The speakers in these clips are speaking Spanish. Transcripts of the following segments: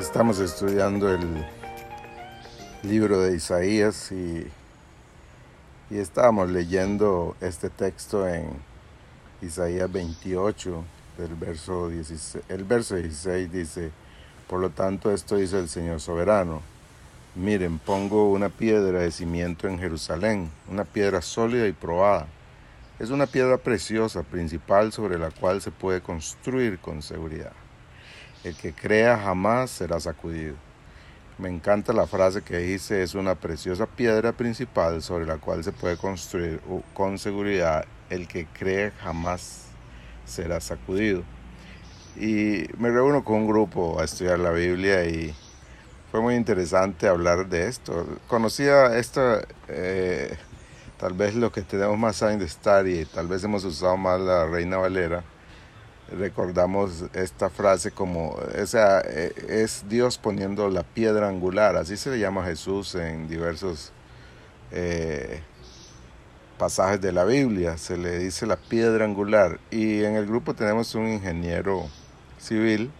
Estamos estudiando el libro de Isaías y, y estábamos leyendo este texto en Isaías 28, del verso 16, el verso 16 dice, por lo tanto esto dice el Señor soberano, miren, pongo una piedra de cimiento en Jerusalén, una piedra sólida y probada. Es una piedra preciosa, principal sobre la cual se puede construir con seguridad. El que crea jamás será sacudido. Me encanta la frase que dice, es una preciosa piedra principal sobre la cual se puede construir con seguridad. El que cree jamás será sacudido. Y me reúno con un grupo a estudiar la Biblia y fue muy interesante hablar de esto. Conocía esto, eh, tal vez lo que tenemos más años de estar y tal vez hemos usado más la Reina Valera recordamos esta frase como, e, es Dios poniendo la piedra angular, así se le llama a Jesús en diversos eh, pasajes de la Biblia, se le dice la piedra angular. Y en el grupo tenemos un ingeniero civil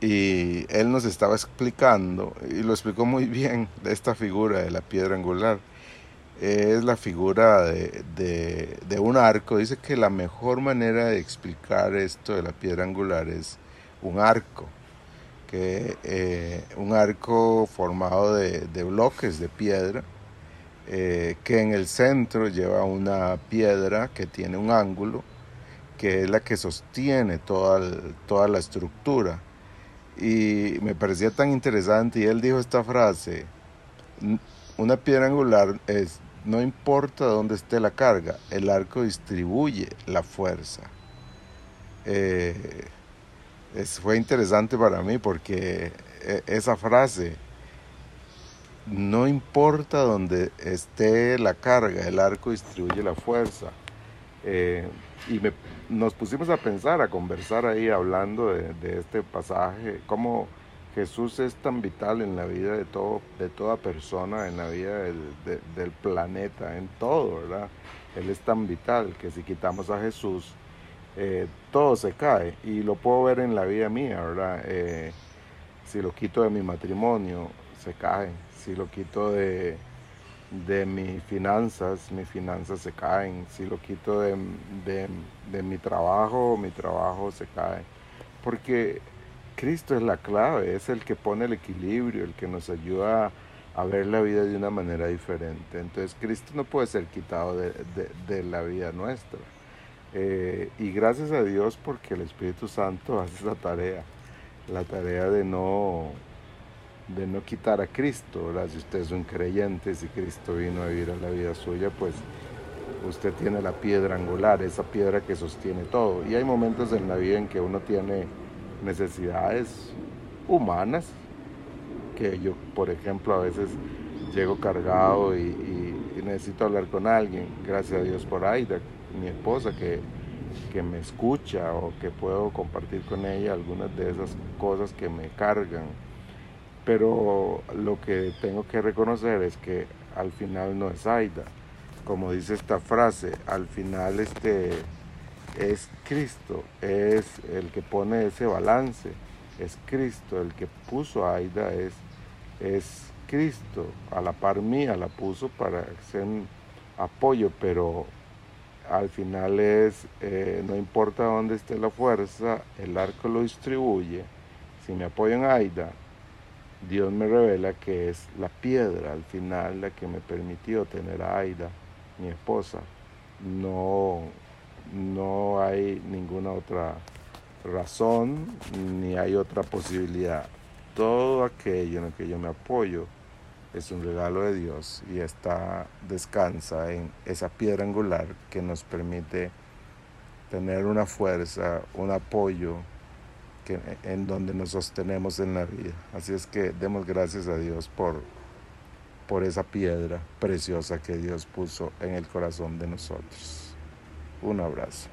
y él nos estaba explicando, y lo explicó muy bien, de esta figura de la piedra angular es la figura de, un arco. Dice que la mejor manera de explicar esto de la piedra angular es un arco, que eh, un arco formado de, bloques de piedra, eh, que en el centro lleva una piedra que tiene un ángulo, que es la que sostiene toda, toda la estructura. Y me parecía tan interesante y él dijo esta frase, una piedra angular es no importa dónde esté la carga, el arco distribuye la fuerza. Eh, fue interesante para mí porque eh, esa frase, no importa dónde esté la carga, el arco distribuye la fuerza. Eh, y nos pusimos a pensar, a conversar ahí hablando de este pasaje, cómo Jesús es tan vital en la vida de, todo, de toda persona, en la vida del, planeta, en todo, ¿verdad? Él es tan vital que si quitamos a Jesús, eh, todo se cae. Y lo puedo ver en la vida mía, ¿verdad? Eh, si lo quito de mi matrimonio, se cae. Si lo quito de, mis finanzas, mis finanzas se caen. Si lo quito de mi trabajo, mi trabajo se cae. Porque Cristo es la clave, es el que pone el equilibrio, el que nos ayuda a ver la vida de una manera diferente. Entonces Cristo no puede ser quitado de, la vida nuestra. Eh, y gracias a Dios porque el Espíritu Santo hace esa tarea, la tarea de no, de no quitar a Cristo. Si usted es un creyente, si Cristo vino a vivir a la vida suya, pues usted tiene la piedra angular, esa piedra que sostiene todo. Y hay momentos en la vida en que uno tiene necesidades humanas, que yo, por ejemplo, a veces llego cargado y, necesito hablar con alguien, gracias a Dios por Aida, mi esposa, que, que me escucha o que puedo compartir con ella algunas de esas cosas que me cargan. Pero lo que tengo que reconocer es que al final no es Aida. Como dice esta frase, al final este es Cristo, es el que pone ese balance, es Cristo, el que puso a Aida es, es Cristo, a la par mía la puso para ser apoyo, pero al final es, eh, no importa dónde esté la fuerza, el arco lo distribuye. Si me apoyo en Aida, Dios me revela que es la piedra al final la que me permitió tener a Aida, mi esposa, no no hay ninguna otra razón ni hay otra posibilidad. Todo aquello en lo que yo me apoyo es un regalo de Dios y está descansa en esa piedra angular que nos permite tener una fuerza, un apoyo que, en donde nos sostenemos en la vida. Así es que demos gracias a Dios por, por esa piedra preciosa que Dios puso en el corazón de nosotros. Un abrazo.